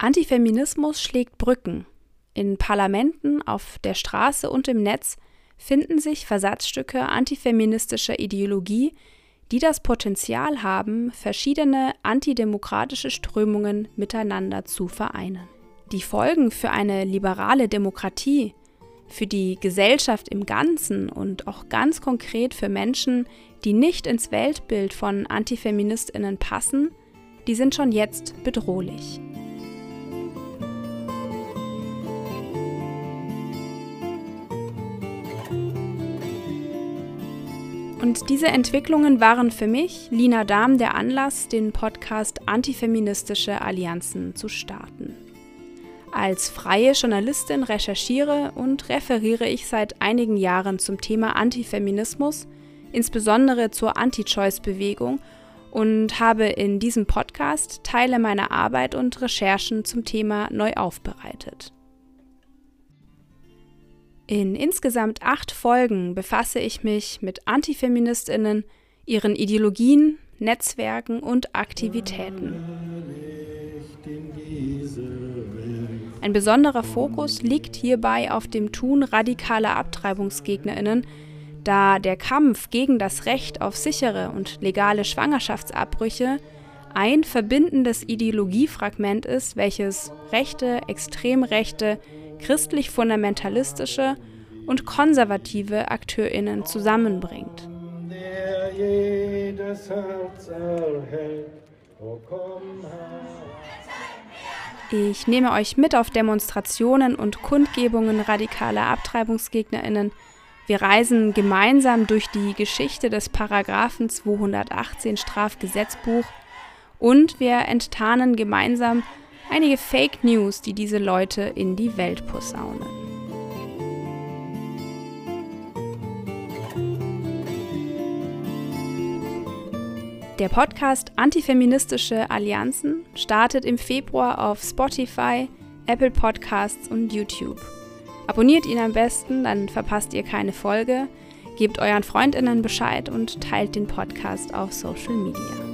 Antifeminismus schlägt Brücken. In Parlamenten, auf der Straße und im Netz finden sich Versatzstücke antifeministischer Ideologie, die das Potenzial haben, verschiedene antidemokratische Strömungen miteinander zu vereinen. Die Folgen für eine liberale Demokratie, für die Gesellschaft im Ganzen und auch ganz konkret für Menschen, die nicht ins Weltbild von Antifeministinnen passen, die sind schon jetzt bedrohlich. Und diese Entwicklungen waren für mich, Lina Dahm, der Anlass, den Podcast Antifeministische Allianzen zu starten. Als freie Journalistin recherchiere und referiere ich seit einigen Jahren zum Thema Antifeminismus, insbesondere zur Anti-Choice-Bewegung und habe in diesem Podcast Teile meiner Arbeit und Recherchen zum Thema neu aufbereitet. In insgesamt acht Folgen befasse ich mich mit Antifeministinnen, ihren Ideologien, Netzwerken und Aktivitäten. Ein besonderer Fokus liegt hierbei auf dem Tun radikaler Abtreibungsgegnerinnen, da der Kampf gegen das Recht auf sichere und legale Schwangerschaftsabbrüche ein verbindendes Ideologiefragment ist, welches rechte, extrem rechte, christlich-fundamentalistische und konservative AkteurInnen zusammenbringt. Ich nehme euch mit auf Demonstrationen und Kundgebungen radikaler AbtreibungsgegnerInnen. Wir reisen gemeinsam durch die Geschichte des Paragraphen 218 Strafgesetzbuch und wir enttarnen gemeinsam einige Fake News, die diese Leute in die Welt posaunen. Der Podcast Antifeministische Allianzen startet im Februar auf Spotify, Apple Podcasts und YouTube. Abonniert ihn am besten, dann verpasst ihr keine Folge. Gebt euren Freundinnen Bescheid und teilt den Podcast auf Social Media.